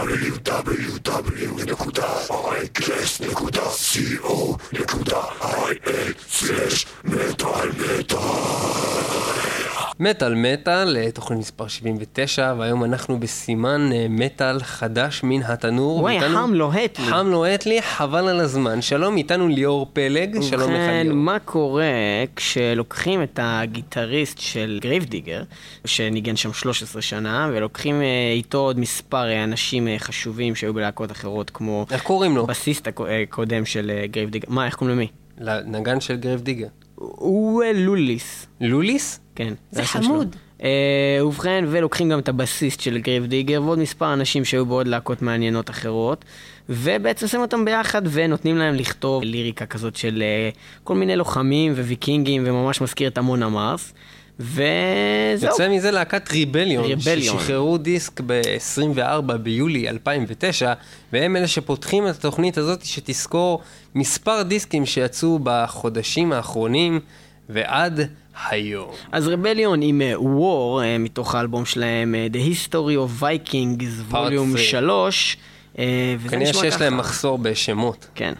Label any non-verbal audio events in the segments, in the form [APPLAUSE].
www.nekuda.co.nekuda.ia slash metal metal מטאל מטאל, אה, תוכנית מספר 79, והיום אנחנו בסימן אה, מטאל חדש מן התנור. וואי, ואיתנו- חם לוהט לי. חם לוהט לי, חבל על הזמן. שלום, איתנו ליאור פלג, שלום לך ובכן, ליאור. מה קורה כשלוקחים את הגיטריסט של Grave Digger, שניגן שם 13 שנה, ולוקחים אה, איתו עוד מספר אנשים חשובים שהיו בלהקות אחרות, כמו איך קוראים לו? אה, הקודם של Grave Digger. מה, איך קוראים למי? לנגן של Grave Digger. הוא אה, לוליס. לוליס? כן. זה חמוד. אה, ובכן, ולוקחים גם את הבסיסט של Grave Digger, ועוד מספר אנשים שהיו בעוד להקות מעניינות אחרות, ובעצם שמים אותם ביחד ונותנים להם לכתוב ליריקה כזאת של אה, כל מיני לוחמים וויקינגים, וממש מזכיר את Amon Amarth. וזהו. יוצא מזה להקת ריבליון, ריבליון. ששחררו דיסק ב-24 ביולי 2009, והם אלה שפותחים את התוכנית הזאת שתזכור מספר דיסקים שיצאו בחודשים האחרונים ועד היום. אז רבליון עם אה, War, אה, מתוך האלבום שלהם, אה, The History of Vikings, ווליום 3. 3. אה, וזה כנראה שיש ככה. להם מחסור בשמות. כן.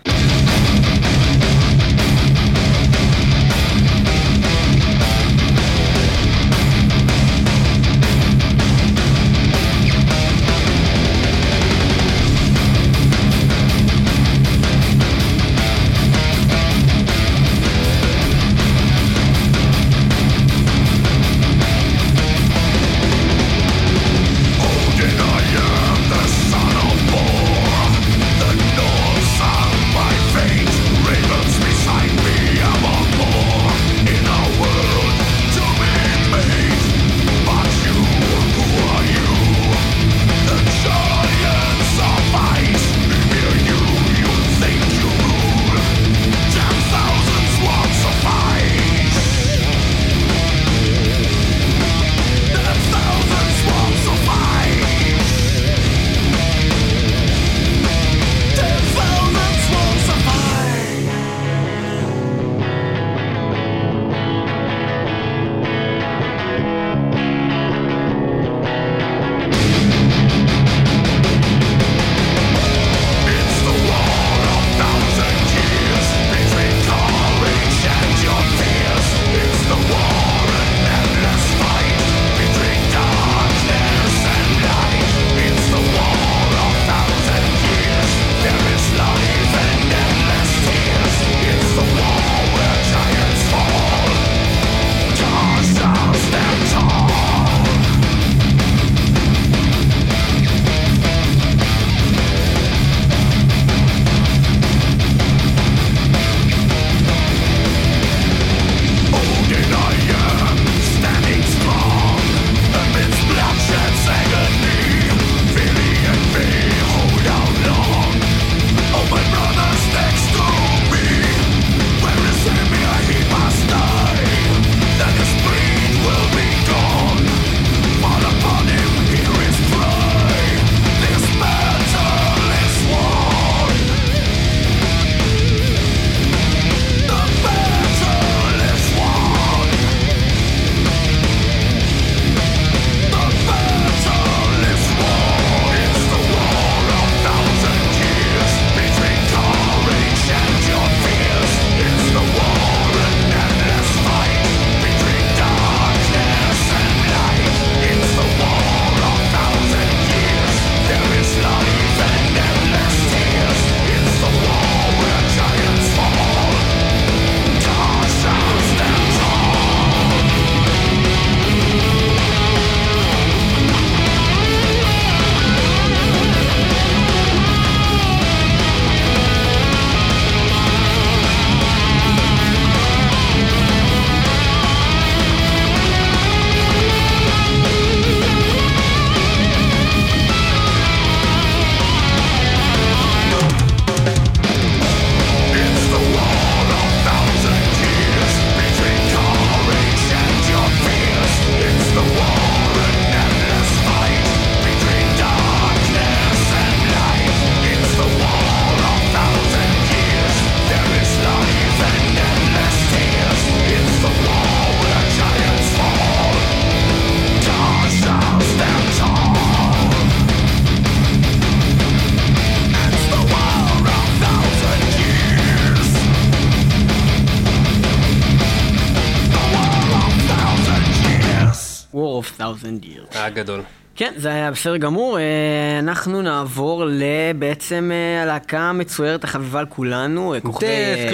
כן, זה היה בסדר גמור. אה, אנחנו נעבור לבעצם אה, הלהקה המצוירת החביבה על כולנו, אה, Deth כוכבי אה,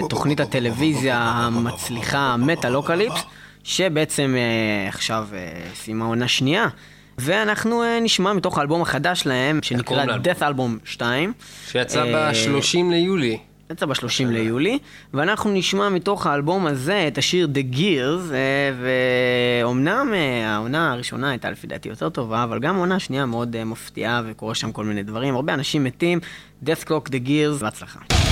Klok. תוכנית הטלוויזיה המצליחה Metalocalypse, שבעצם עכשיו סיימה עונה שנייה. ואנחנו נשמע מתוך האלבום החדש שלהם, שנקרא? Dethalbum 2. שיצא אה, ב-30 ליולי. יצא ב-30 ליולי, ואנחנו נשמע מתוך האלבום הזה את השיר The Gears, אה, ואומנם אה, העונה הראשונה הייתה לפי דעתי יותר טובה, אבל גם העונה השנייה מאוד אה, מפתיעה וקורה שם כל מיני דברים. הרבה אנשים מתים, Death Clock The Gears, בהצלחה.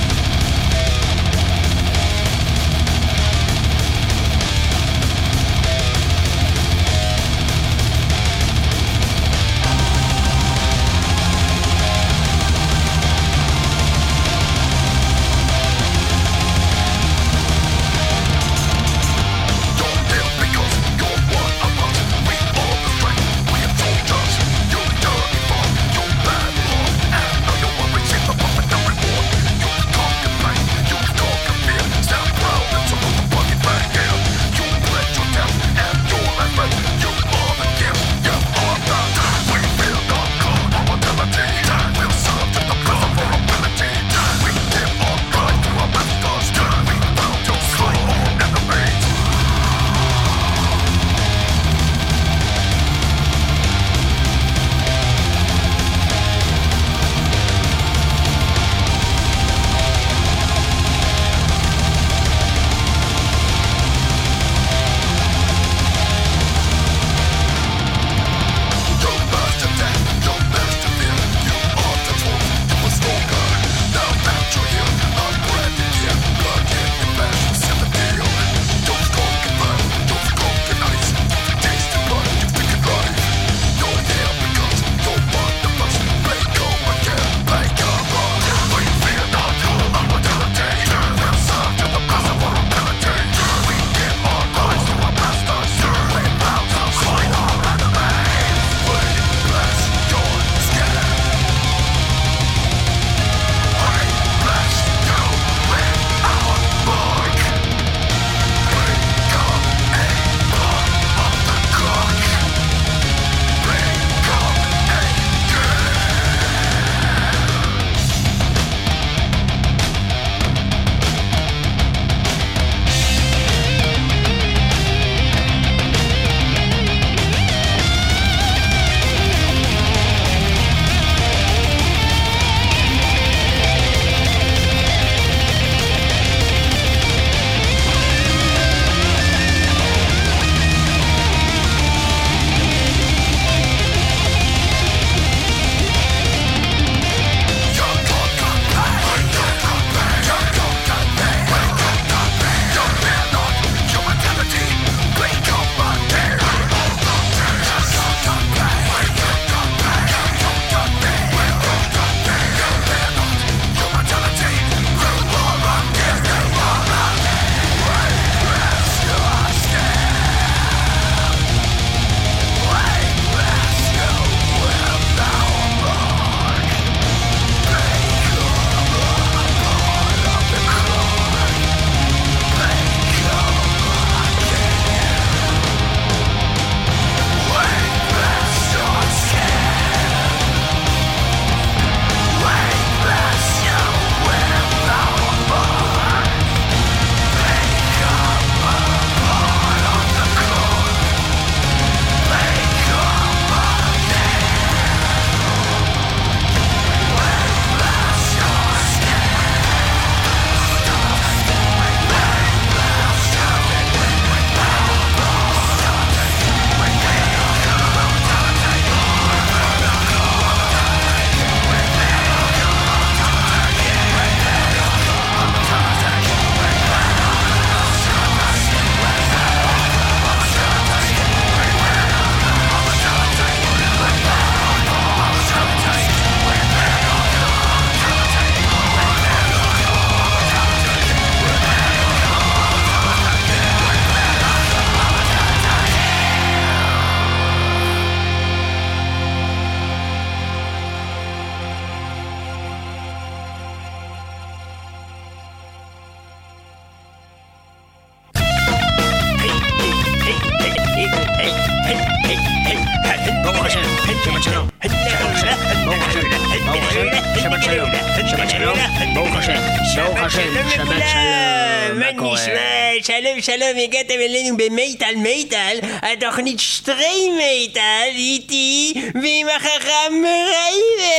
מייטל, התוכנית שטרי מייטל, איתי ועם החכם רייבה!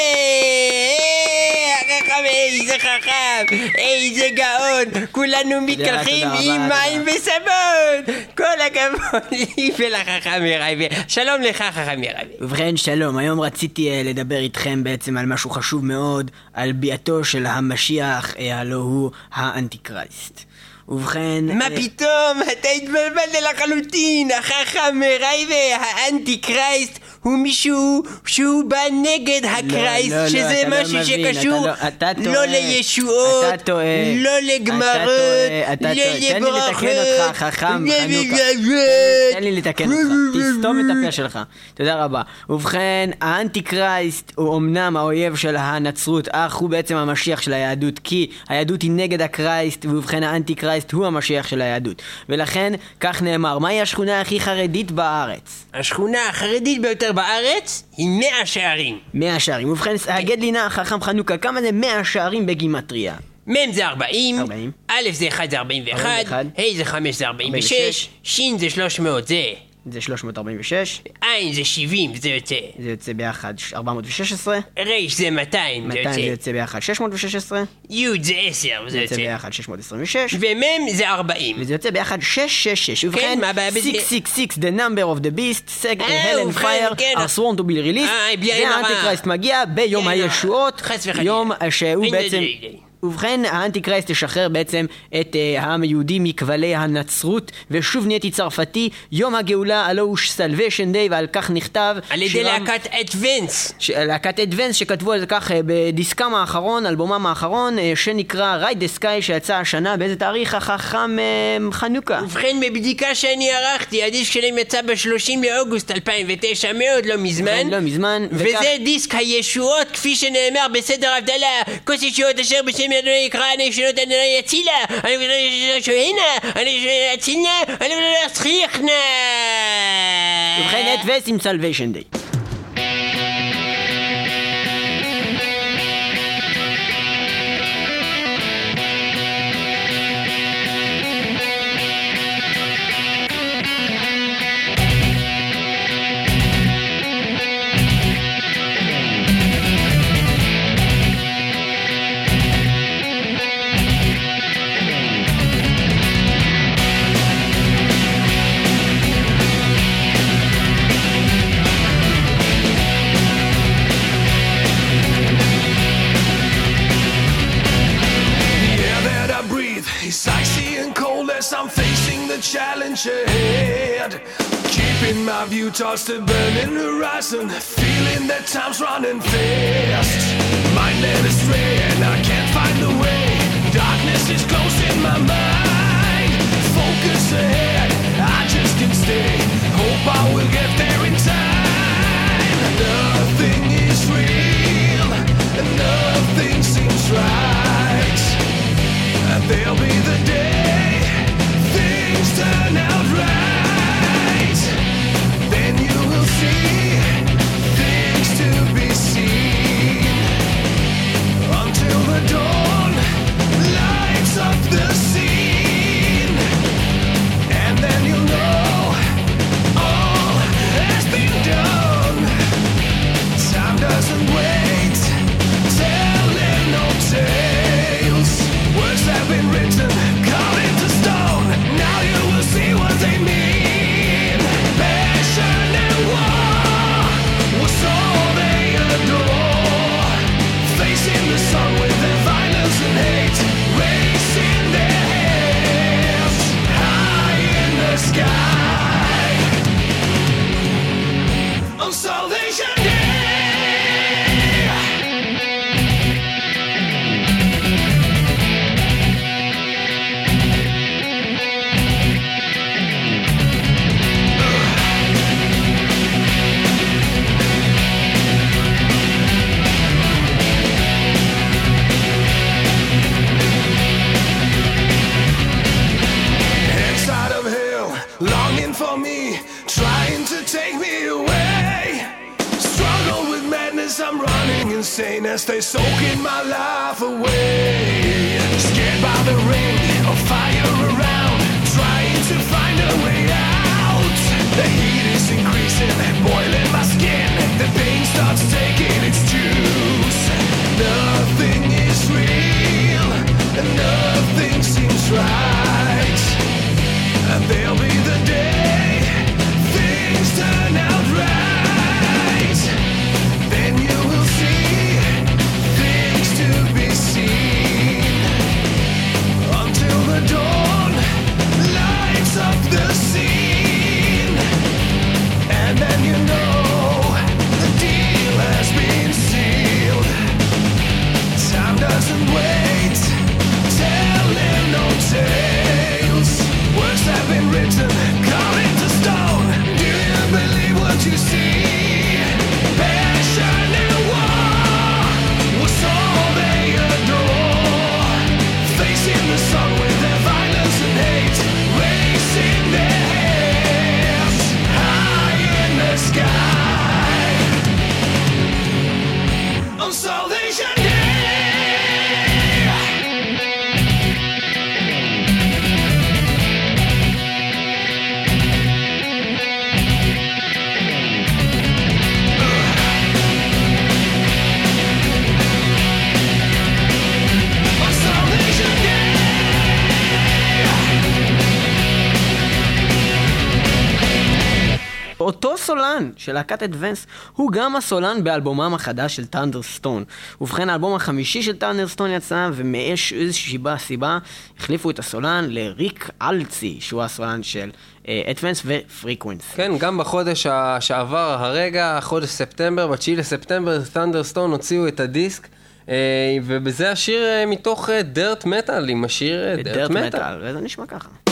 החכם, איזה חכם, איזה גאון, כולנו מתקלחים עם מים וסבון! כל הכבוד לי ולחכם רייבה. שלום לך חכם רייבה. ובכן שלום, היום רציתי אה, לדבר איתכם בעצם על משהו חשוב מאוד, על ביאתו של המשיח, אה, הלא הוא האנטיקרייסט. ובכן... מה אה, פתאום? אתה התבלבלת לחלוטין! החכם רייבה, האנטי קרייסט, הוא מישהו שהוא בא נגד הקרייסט, לא, לא, שזה אתה לא משהו מבין, שקשור אתה לא- אתה לא. לישועות, אתה טועה. לא אתה לגמרות, טועה, אתה לא טועה. תן לי לברכות. לתקן אותך, חכם, חנוכה. תן לי לתקן אותך, תסתום את הפה שלך. תודה רבה. ובכן, האנטי קרייסט הוא אמנם האויב של הנצרות, אך הוא בעצם המשיח של היהדות, כי היהדות היא נגד הקרייסט, ובכן האנטי קרייסט הוא המשיח של היהדות. ולכן, כך נאמר, מהי השכונה הכי חרדית בארץ? השכונה החרדית ביותר בארץ היא מאה שערים. מאה שערים. ובכן, הגד לי נא חכם חנוכה, כמה זה מאה שערים בגימטריה? מ' זה 40, 40. א' זה 1 זה 41, 41, ה' זה 5 זה 46, 46, ש' זה 300 זה, זה 346, ע' זה 70 זה יוצא, זה יוצא ביחד 416, ר' זה 200 זה 200 זה יוצא, יוצא ביחד 616, י' זה 10 זה זה יוצא יוצא, ביחד 626, ומ' זה 40. וזה יוצא ביחד 666. ובכן, מה הבעיה בזה? 666, the number of the beast, אה, ובכן, fire, כן. are sworn to be released, אה, עין הרע. והאנטיקרייסט מגיע ביום עין. הישועות, חס וחלילה. יום שהוא אין בעצם... ובכן, האנטיקרייסט ישחרר בעצם את uh, העם היהודי מכבלי הנצרות, ושוב נהייתי צרפתי, יום הגאולה הלא הוא סלוויישן דיי, ועל כך נכתב על ידי שירם- להקת אדוונס. ש- להקת אדוונס שכתבו על כך אה, בדיסקם האחרון, אלבומם האחרון, אה, שנקרא רייד דה סקאי שיצא השנה, באיזה תאריך החכם אה, חנוכה? ובכן, בבדיקה שאני ערכתי, הדיסק שלהם יצא ב-30 לאוגוסט 2009, מאוד לא מזמן. ובכן, לא מזמן, וכך- וזה דיסק הישועות, כפי שנאמר בסדר הבדלה, כוס ישועות אשר בשם אדוני יקרא, ישועות אדוני יצילה, אני שוהנה, אני יצילה, אני להצחיחנה. ובכן, אדוונס עם סלוויישן דיי. My view towards the burning horizon, feeling that time's running fast. Mind led astray and I can't find the way. Darkness is close in my mind. Focus ahead, I just can't stay. Hope I will get there in time. Nothing is real, and nothing seems right. There'll be the day things turn out as they soaking my life away. Scared by the rain of fire around, trying to find a way out. The heat is increasing, boiling my skin. The pain starts taking its juice. Nothing is real, and nothing seems right. And there'll be the day אותו סולן של להקת At Vance הוא גם הסולן באלבומם החדש של Thunderstone. ובכן האלבום החמישי של Thunderstone יצא ומאיזושהי סיבה החליפו את הסולן לריק אלצי שהוא הסולן של At Vance ו Frequency. כן, גם בחודש שעבר הרגע, חודש ספטמבר, ב-9 לספטמבר, Thunderstone הוציאו את הדיסק, אה, ובזה השיר אה, מתוך Dirt Metal, עם השיר Dirt Dirt Metal. מטאל, וזה נשמע ככה.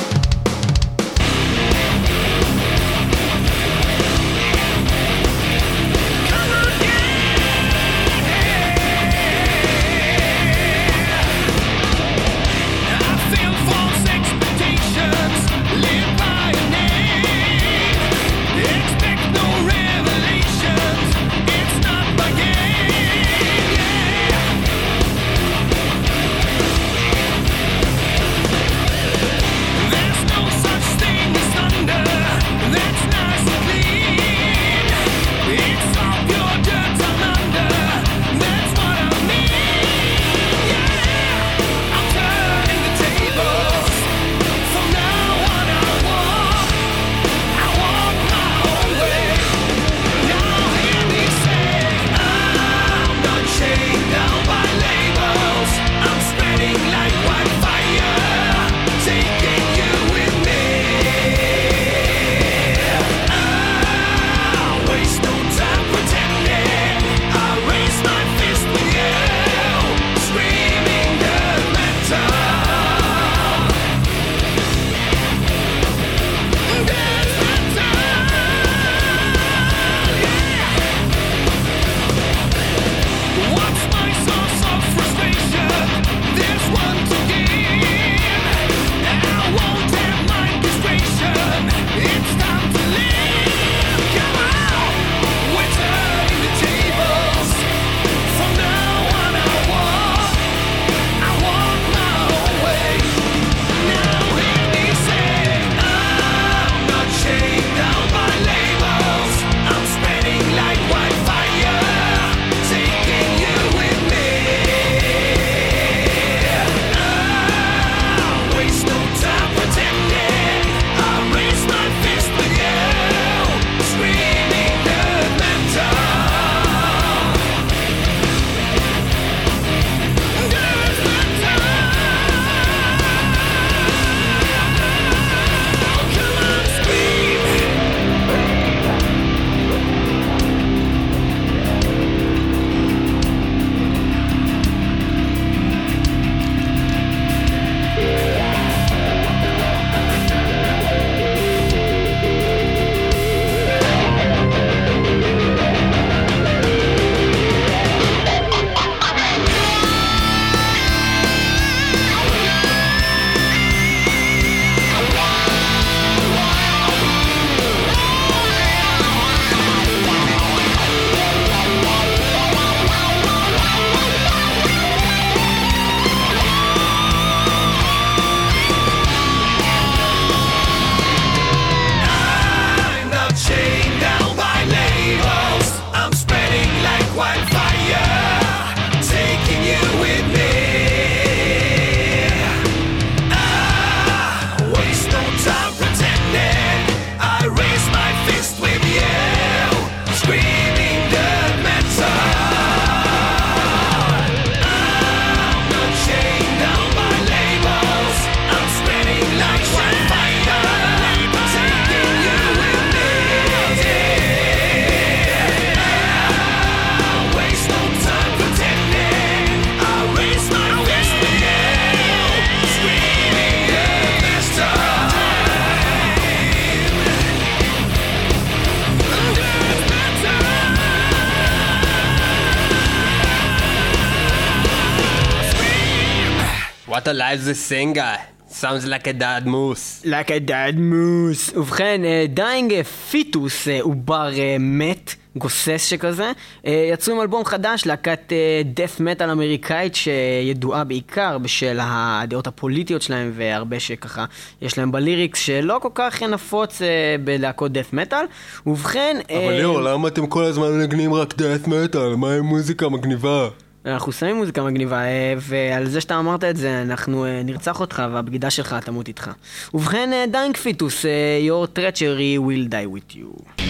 What a singer. Sounds like a dead moose. Like a dead moose. ובכן, דיינג פיטוס, עובר אה, מת, גוסס שכזה, אה, יצאו עם אלבום חדש, להקת death metal אמריקאית שידועה בעיקר בשל הדעות הפוליטיות שלהם והרבה שככה יש להם ב lyrics שלא כל כך נפוץ אה, בלהקות death metal. ובכן... אבל אה, ליאור, למה אתם כל הזמן מנגנים רק death metal? מה עם מוזיקה מגניבה? אנחנו שמים מוזיקה מגניבה, אה, ועל זה שאתה אמרת את זה, אנחנו אה, נרצח אותך והבגידה שלך תמות איתך. ובכן, אה, Dying Fetus, your treachery will die with you.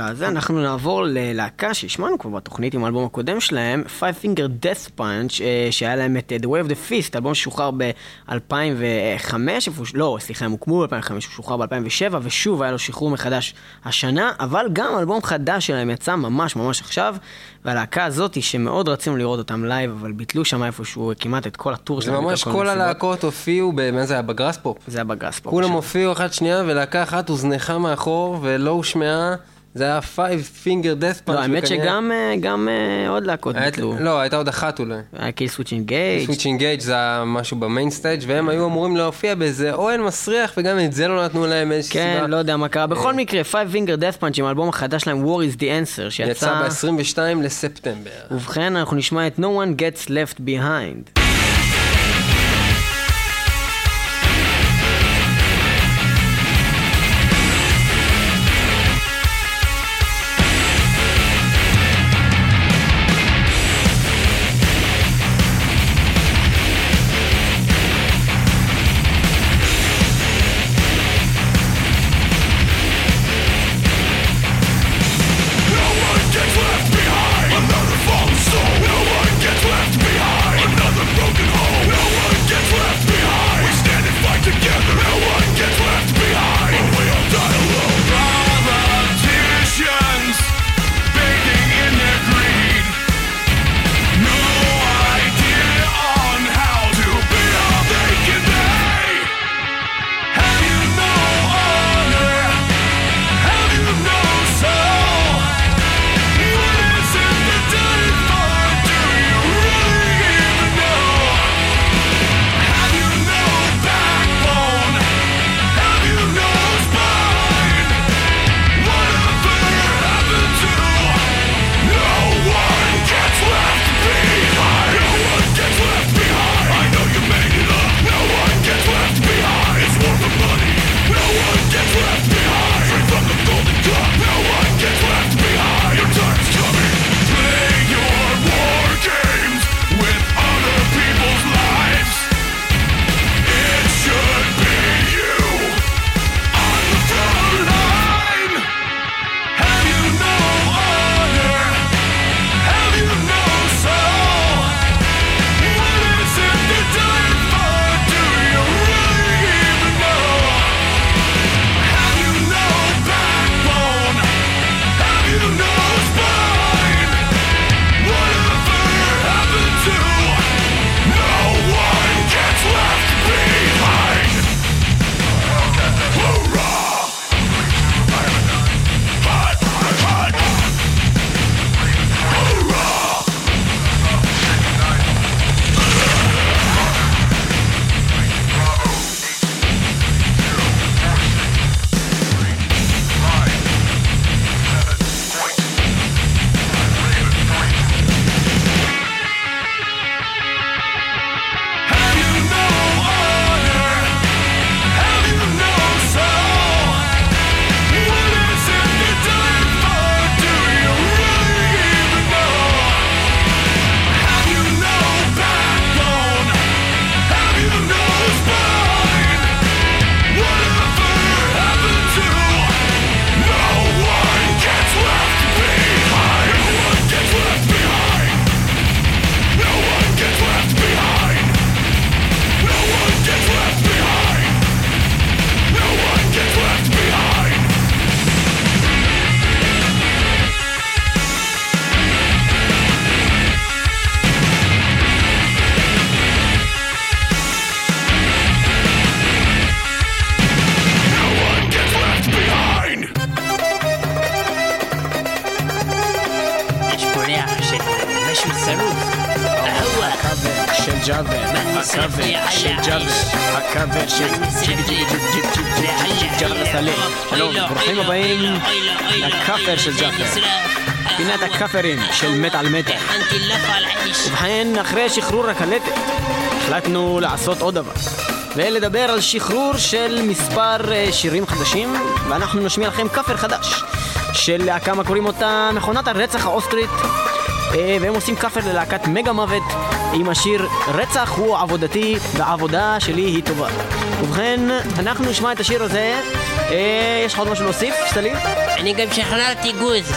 הנפלא הזה, אנחנו נעבור ללהקה שהשמענו כבר בתוכנית עם האלבום הקודם שלהם, Five Finger Death Punch, אה, שהיה להם את אה, The Way of the Fist, אלבום ששוחרר ב-2005, לא, סליחה, הם הוקמו ב-2005, הוא שוחרר ב-2007, ושוב היה לו שחרור מחדש השנה, אבל גם אלבום חדש שלהם יצא ממש ממש עכשיו, והלהקה הזאת, שמאוד רצינו לראות אותם live, אבל ביטלו שם איפשהו כמעט את כל ה tour שלהם. ממש כל. הלהקות הופיעו, מה זה היה? ב Graspop. זה היה ב Graspop. כולם. הופיעו אחת שנייה ולהקה אחת הוזנחה מאחור ולא הושמעה זה היה Five Finger Death Punch. לא, האמת שגם אה, גם אה, עוד להקות ביטלו. לא, הייתה עוד אחת אולי. היה Killswitch Engage. switch Engage זה היה משהו ב main stage והם היו אמורים להופיע באיזה אוהל מסריח וגם את זה לא נתנו להם איזושהי סיבה. כן, לא יודע מה קרה. בכל מקרה, Five Finger Death Punch עם האלבום החדש שלהם, War is the Answer, יצא שיצא... ב-22 לספטמבר. ובכן, אנחנו נשמע את No One Gets Left Behind. ברוכים הבאים לכאפר של ג'אפר. פינת הכאפרים של לאפה על האש. ובכן, אחרי שחרור הקלטת, החלטנו לעשות עוד דבר. ולדבר על שחרור של מספר אה, שירים חדשים, ואנחנו נשמיע לכם כאפר חדש של להקה, מה קוראים אותה? מכונת הרצח האוסטרית. אה, והם עושים כאפר ללהקת מגה מוות עם השיר רצח הוא עבודתי והעבודה שלי היא טובה. ובכן, אנחנו נשמע את השיר הזה. אה, יש לך עוד משהו להוסיף, סליב? אני גם שחררתי גוז.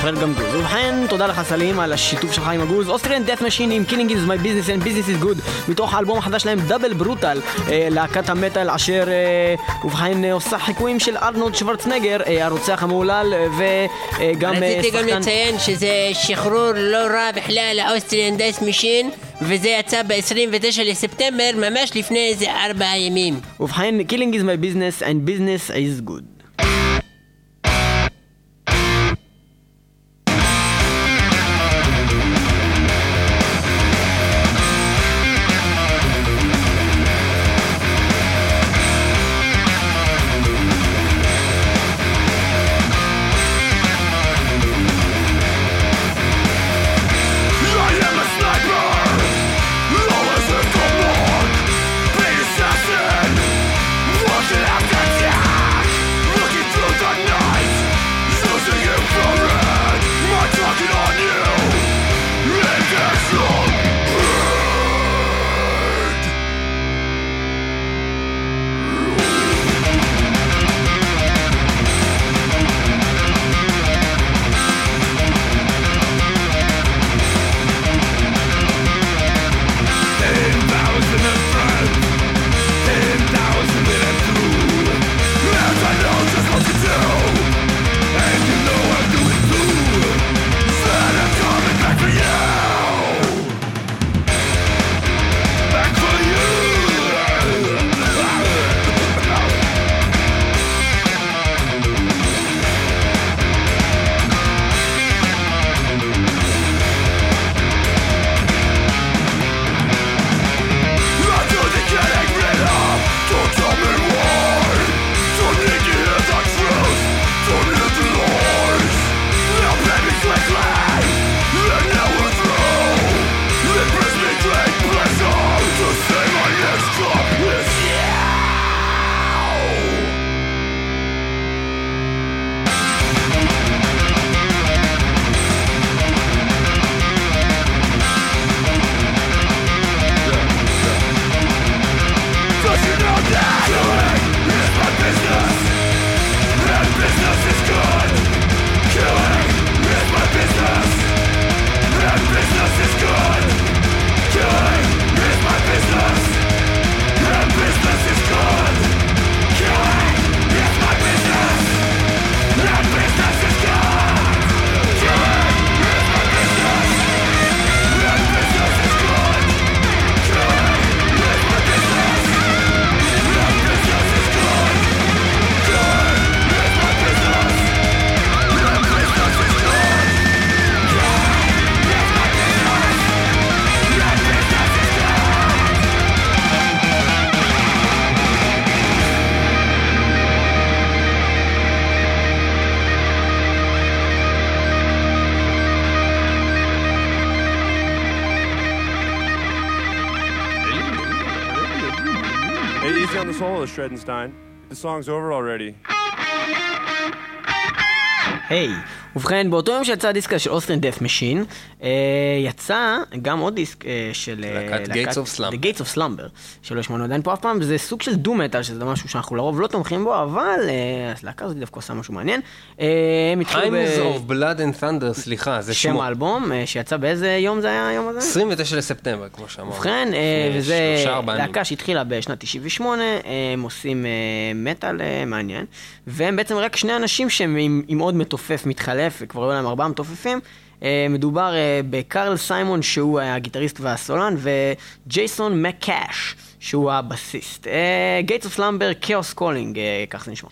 שחרר גם גוז. ובכן, תודה לך סלים על השיתוף שלך עם הגוז. Austrian Death Machine עם Killing is my business and business is good מתוך האלבום החדש שלהם Double Brutal להקת המטאל אשר אה, ובכן אה, עושה חיקויים של ארנולד שוורצנגר אה, הרוצח המהולל אה, וגם אה, רציתי גם שחקן לציין שזה שחרור לא רע בכלל ל Austrian Death Machine וזה יצא ב-29 לספטמבר ממש לפני איזה ארבעה ימים. ובכן Killing is my business and business is good middle of The song's over already. Hey, ובכן, באותו יום שיצא הדיסק של Austrian Death Machine, יצא גם עוד דיסק אה, של... אה, להקת Gates of Slumber. The Gates of Slumber, שלא השמענו עדיין פה אף פעם, זה סוג של doom metal, שזה משהו שאנחנו לרוב לא תומכים בו, אבל אה, הלהקה הזאת דווקא עושה משהו מעניין. הם התחילו Hymns ב... of Blood and Thunder, סליחה, זה שם שמו. האלבום, אה, שיצא באיזה יום זה היה היום הזה? 29 לספטמבר, כמו שאמרנו. ובכן, וזה. להקה שהתחילה בשנת 98, אה, הם עושים מטאל מעניין, והם בעצם רק שני אנשים שהם עם, עוד מתופף מתחלף, וכבר היו להם ארבעה מתופפים. אה, מדובר אה, בקרל סיימון שהוא הגיטריסט והסולן, וג'ייסון מקאש שהוא הבסיסט. Gates of Slumber, Chaos Calling, כך זה נשמע.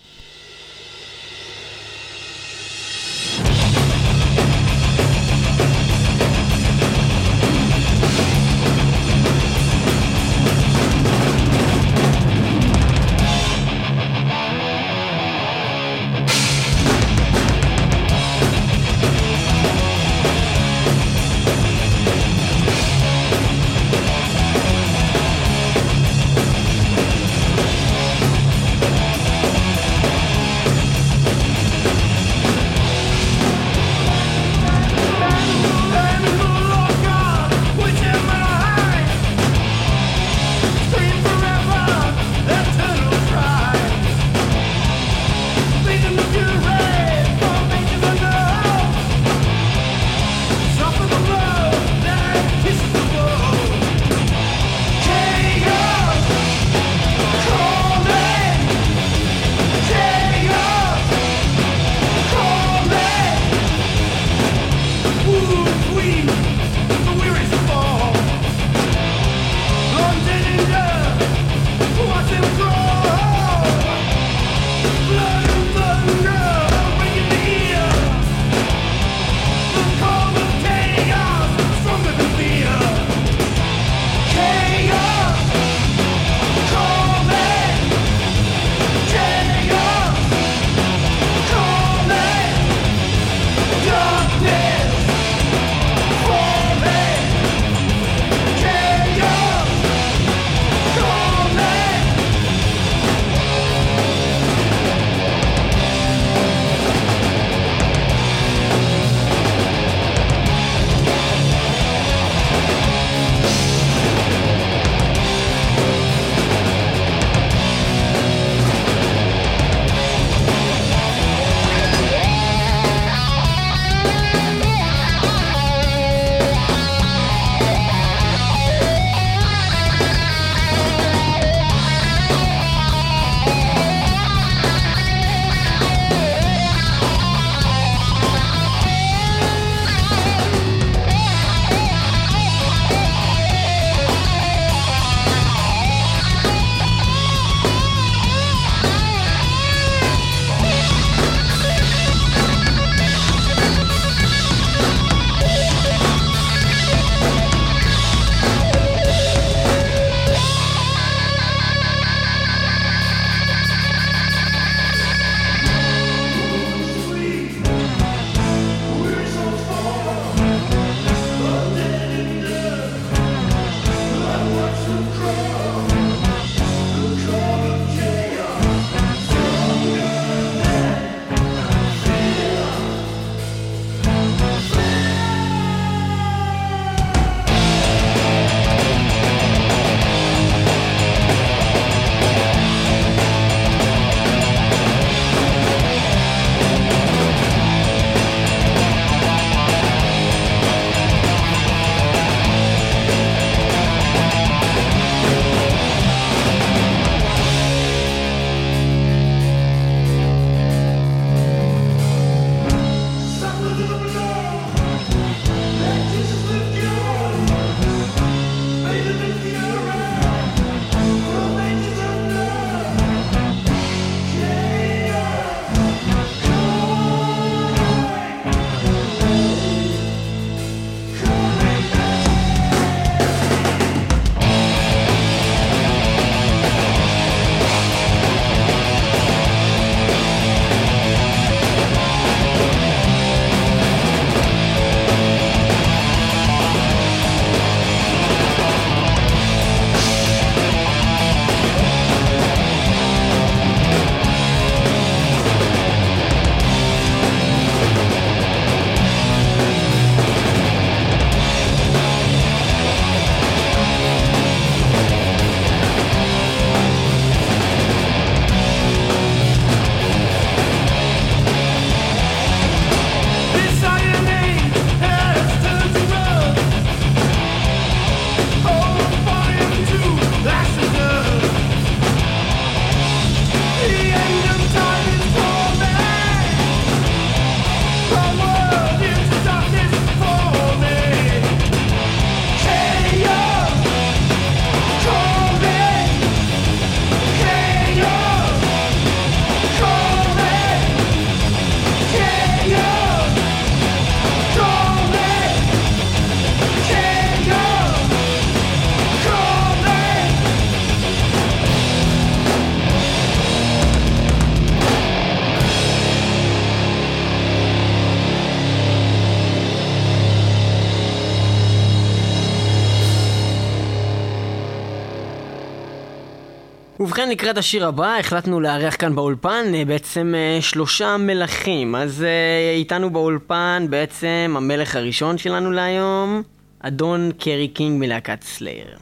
ובכן, לקראת השיר הבא, החלטנו לארח כאן באולפן אה, בעצם אה, שלושה מלכים. אז אה, איתנו באולפן בעצם המלך הראשון שלנו להיום, אדון קרי קינג מלהקת Slayer.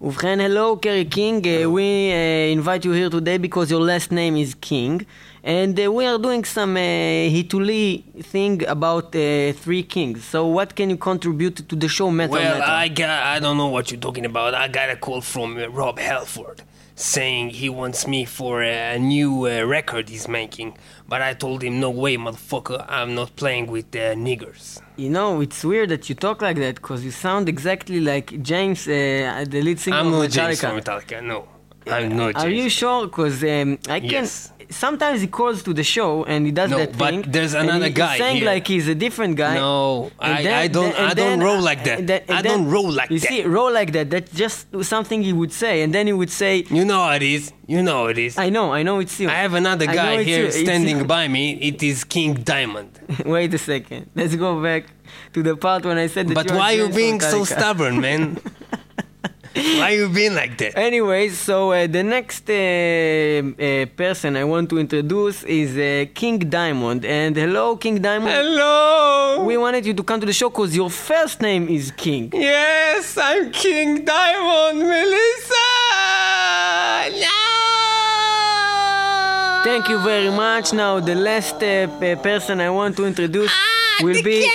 ובכן, hello קרי קינג, uh, we uh, invite you here today because your last name is King. And uh, we are doing some uh, היתולי thing about uh, three kings. So what can you contribute to the show Metal Well, Metal? I got, I don't know what you're talking about. I got a call from uh, Rob Halford saying he wants me for a new uh, record he's making. But I told him, no way, motherfucker, I'm not playing with uh, niggers. You know, it's weird that you talk like that because you sound exactly like James, uh, the lead singer I'm of not Metallica. James from Metallica, no. I'm not Are James. you sure? Because um, I can. Yes. Sometimes he calls to the show and he does No, that but thing. there's another he, guy He's saying here. like he's a different guy. No, I- then- I don't- and I don't roll like that. then- and I don't roll like you that. You see, roll like that. That's just something he would say, and then he would say, You know how it is. You know how it is. "I know, I know it's you." I have another guy here you. Standing by me. It is King Diamond. [LAUGHS] Wait a second. Let's go back to the part when I said that. But you're you being so stubborn, man? [LAUGHS] why you being like that? Anyways, so uh, the next uh, uh, person I want to introduce is uh, King Diamond. And hello, King Diamond. Hello. We wanted you to come to the show because your first name is King. Yes, I'm King Diamond, Melissa. No. Thank you very much. Now, the last uh, person I want to introduce ah, will be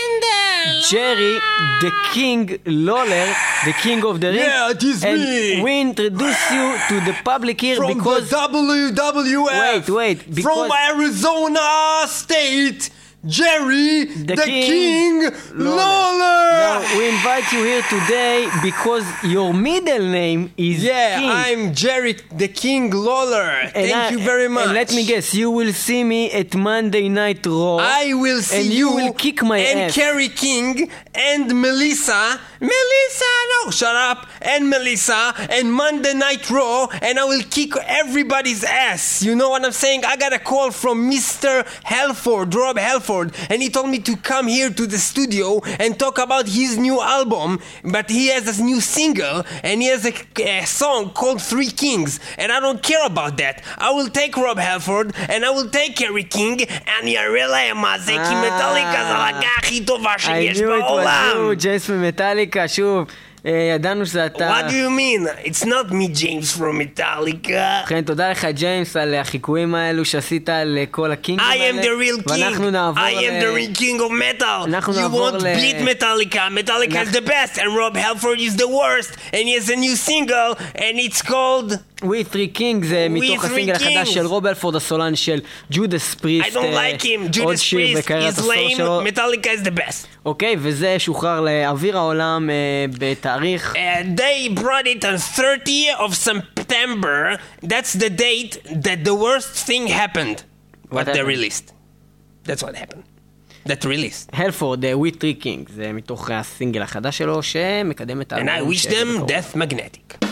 Jerry, the King Lawler, the King of the Ring. Yeah, it is and me. we introduce you to the public here From because. the WWF. Wait, wait, because- From Arizona State, Jerry, The the, King King, Lawler. Now, we invite you here today because your middle name is Yeah, King. I'm Jerry, the King Lawler. And Thank I- you very much. And let me guess, you will see me at Monday Night Raw. I will see And you will kick my and ass. Carrie King and Melissa. Melissa, no, shut up. And Melissa and Monday Night Raw, and I will kick everybody's ass. You know what I'm saying? I got a call from Mr. Halford, Rob Halford, and he told me to come here to the studio and talk about his new album. But he has this new single, and he has a, a song called Three Kings, and I don't care about that. I will take Rob Halford, and I will take CarrieKing, אני אראה להם מה זה, כי מטאליקה זה הלהקה הכי טובה I שיש knew it was בעולם. you, ג'ייס ממטאליקה, שוב. אה, ידענו שאתה... What do you mean? It's not me, James from Metallica. ובכן, תודה לך, ג'יימס, על החיקויים האלו שעשית לכל הקינגים I האלה. am the real ואנחנו king. נעבור I am the real king of metal. אנחנו You נעבור won't ל- beat Metallica. Metallica is the best, and Rob Halford is the worst. And he has a new single, and it's called We Three Kings זה מתוך הסינגל החדש. של רוב אלפורד הסולן של ג'ודס I פריסט. don't like him. עוד Judas שיר Priest בקריירת is הסול lame. שלו. Metallica is the best. אוקיי, וזה שוחרר לאוויר העולם אה, בתאריך... Uh, they brought it on 30 of September. That's the date that the worst thing happened. What, they released. That's what happened. That released. הלפורד, We Three Kings, זה מתוך הסינגל החדש שלו שמקדם את And I wish them death magnetic.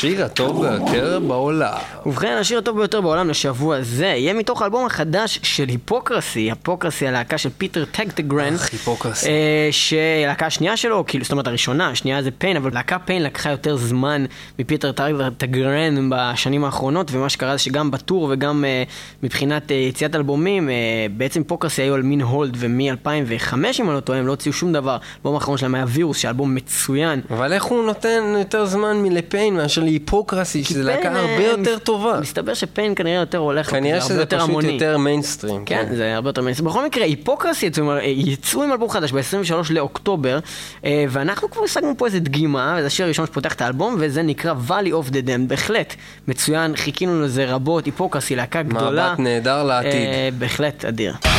השיר הטוב ביותר בעולם. ובכן, השיר הטוב ביותר בעולם לשבוע זה יהיה מתוך האלבום החדש של Hypocrisy, Hypocrisy הלהקה של פיטר טקטגרן. אך, Hypocrisy. אה, שהלהקה השנייה שלו, כאילו, זאת אומרת הראשונה, השנייה זה Pain, אבל להקה Pain לקחה יותר זמן מפיטר טקטגרן בשנים האחרונות, ומה שקרה זה שגם בטור וגם אה, מבחינת אה, יציאת אלבומים, אה, בעצם Hypocrisy היו על מין hold, ומ-2005 אם אני לא טועה, הם לא הוציאו שום דבר. האלבום האחרון שלהם היה וירוס, שאלבום מצוין. אבל איך הוא נותן יותר זמן מל Pain מאשר ל Hypocrisy, שזה להקה Pain, הרבה אה, יותר טובה. מסתבר ש Pain כנראה יותר הולך, כנראה שזה פשוט. יותר מיינסטרים. כן, זה הרבה יותר מיינסטרים. בכל מקרה, Hypocrisy יצאו, יצאו עם אלבום חדש ב-23 לאוקטובר, אה, ואנחנו כבר השגנו פה איזה דגימה, וזה השיר הראשון שפותח את האלבום, וזה נקרא Valley of the Dam, בהחלט. מצוין, חיכינו לזה רבות, היפוקרסי, להקה גדולה. מבט נהדר לעתיד. אה, בהחלט אדיר.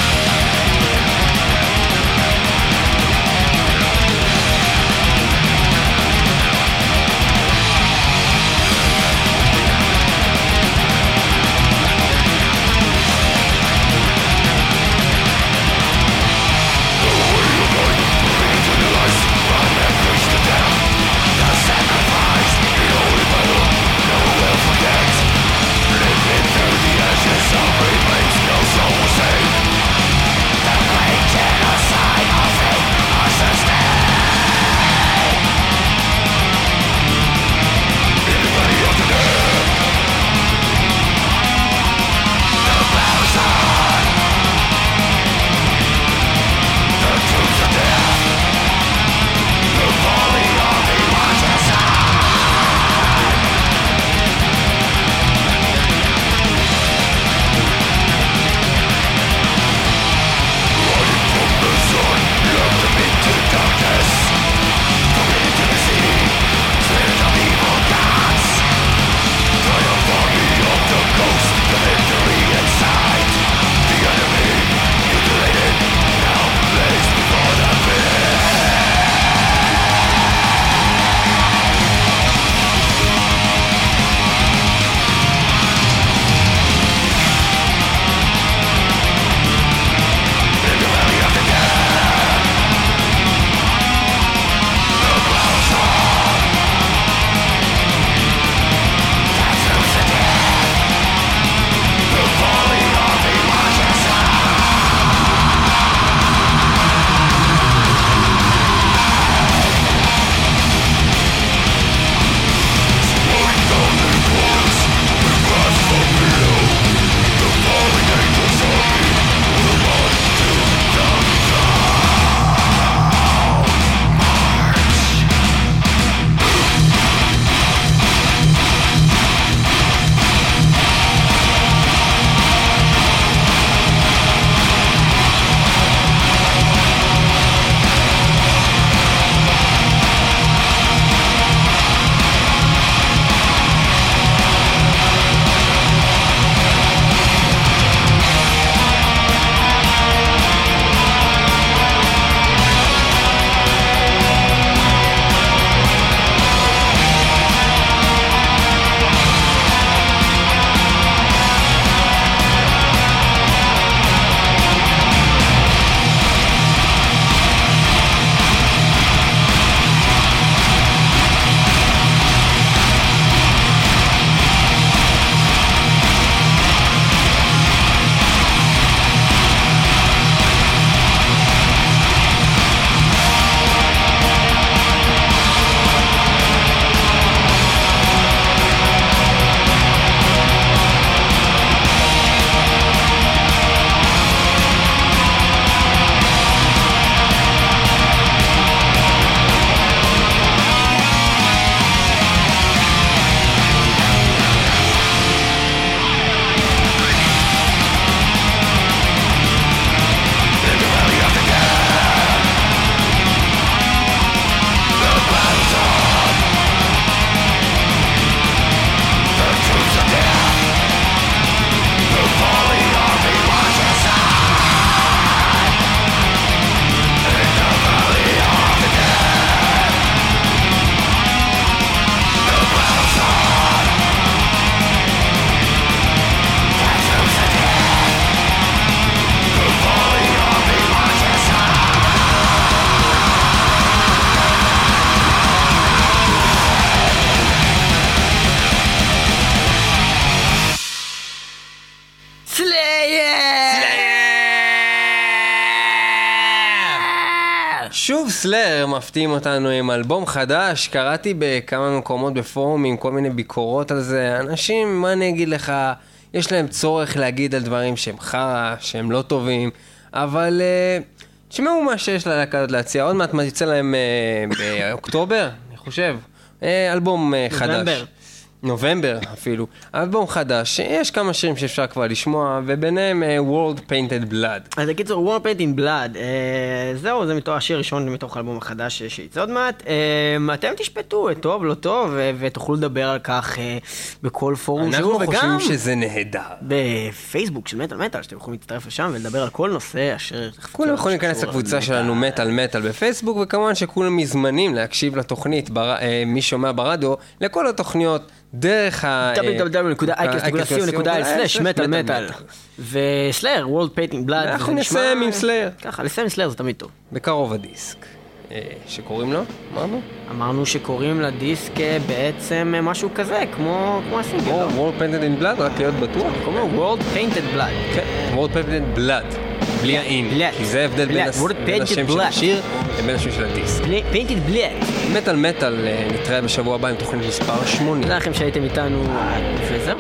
מפתיעים אותנו עם אלבום חדש, קראתי בכמה מקומות בפורומים כל מיני ביקורות על זה. אנשים, מה אני אגיד לך, יש להם צורך להגיד על דברים שהם חרא, שהם לא טובים, אבל אה, תשמעו מה שיש ללהקה הזאת להציע. עוד מעט מה יצא להם אה, באוקטובר, אני חושב. אה, אלבום אה, חדש. נובמבר אפילו. אלבום חדש, יש כמה שירים שאפשר כבר לשמוע, וביניהם אה, World Painted Blood. אז בקיצור, War Paint in Blood, אה, זהו, זה מתוך השיר הראשון מתוך האלבום החדש שיצא עוד מעט. אה, אתם תשפטו, טוב, לא טוב, ותוכלו לדבר על כך אה, בכל פורום שהוא, אנחנו וגם חושבים שזה נהדר. בפייסבוק של מטאל מטאל, שאתם יכולים להצטרף לשם ולדבר על כל נושא אשר... כולם יכולים להיכנס לקבוצה שלנו מטאל מטאל בפייסבוק, וכמובן שכולם מזמנים להקשיב לתוכנית, בר... אה, מי שומע ברדיו, לכל התוכניות דרך ה... www.icast.co.il/מטאל מטאל. וסלאר, World Painting Blood. אנחנו נסיים עם סלאר. ככה, לסיים עם סלאר זה תמיד טוב. בקרוב הדיסק. אה, שקוראים לו? אמרנו? אמרנו שקוראים לדיסק אה, בעצם אה, משהו כזה, כמו כמו הסינגל. לא? World Painted in Blood, רק להיות בטוח. לו World Painted Blood. כן, World Painted Blood. בלי האין. כי זה ההבדל בין השם של. השיר לבין השם של הדיסק. Painted Blood. מטאל מטאל, אה, נתראה בשבוע הבא עם תוכנית מספר 80. תודה לכם שהייתם איתנו, וזהו.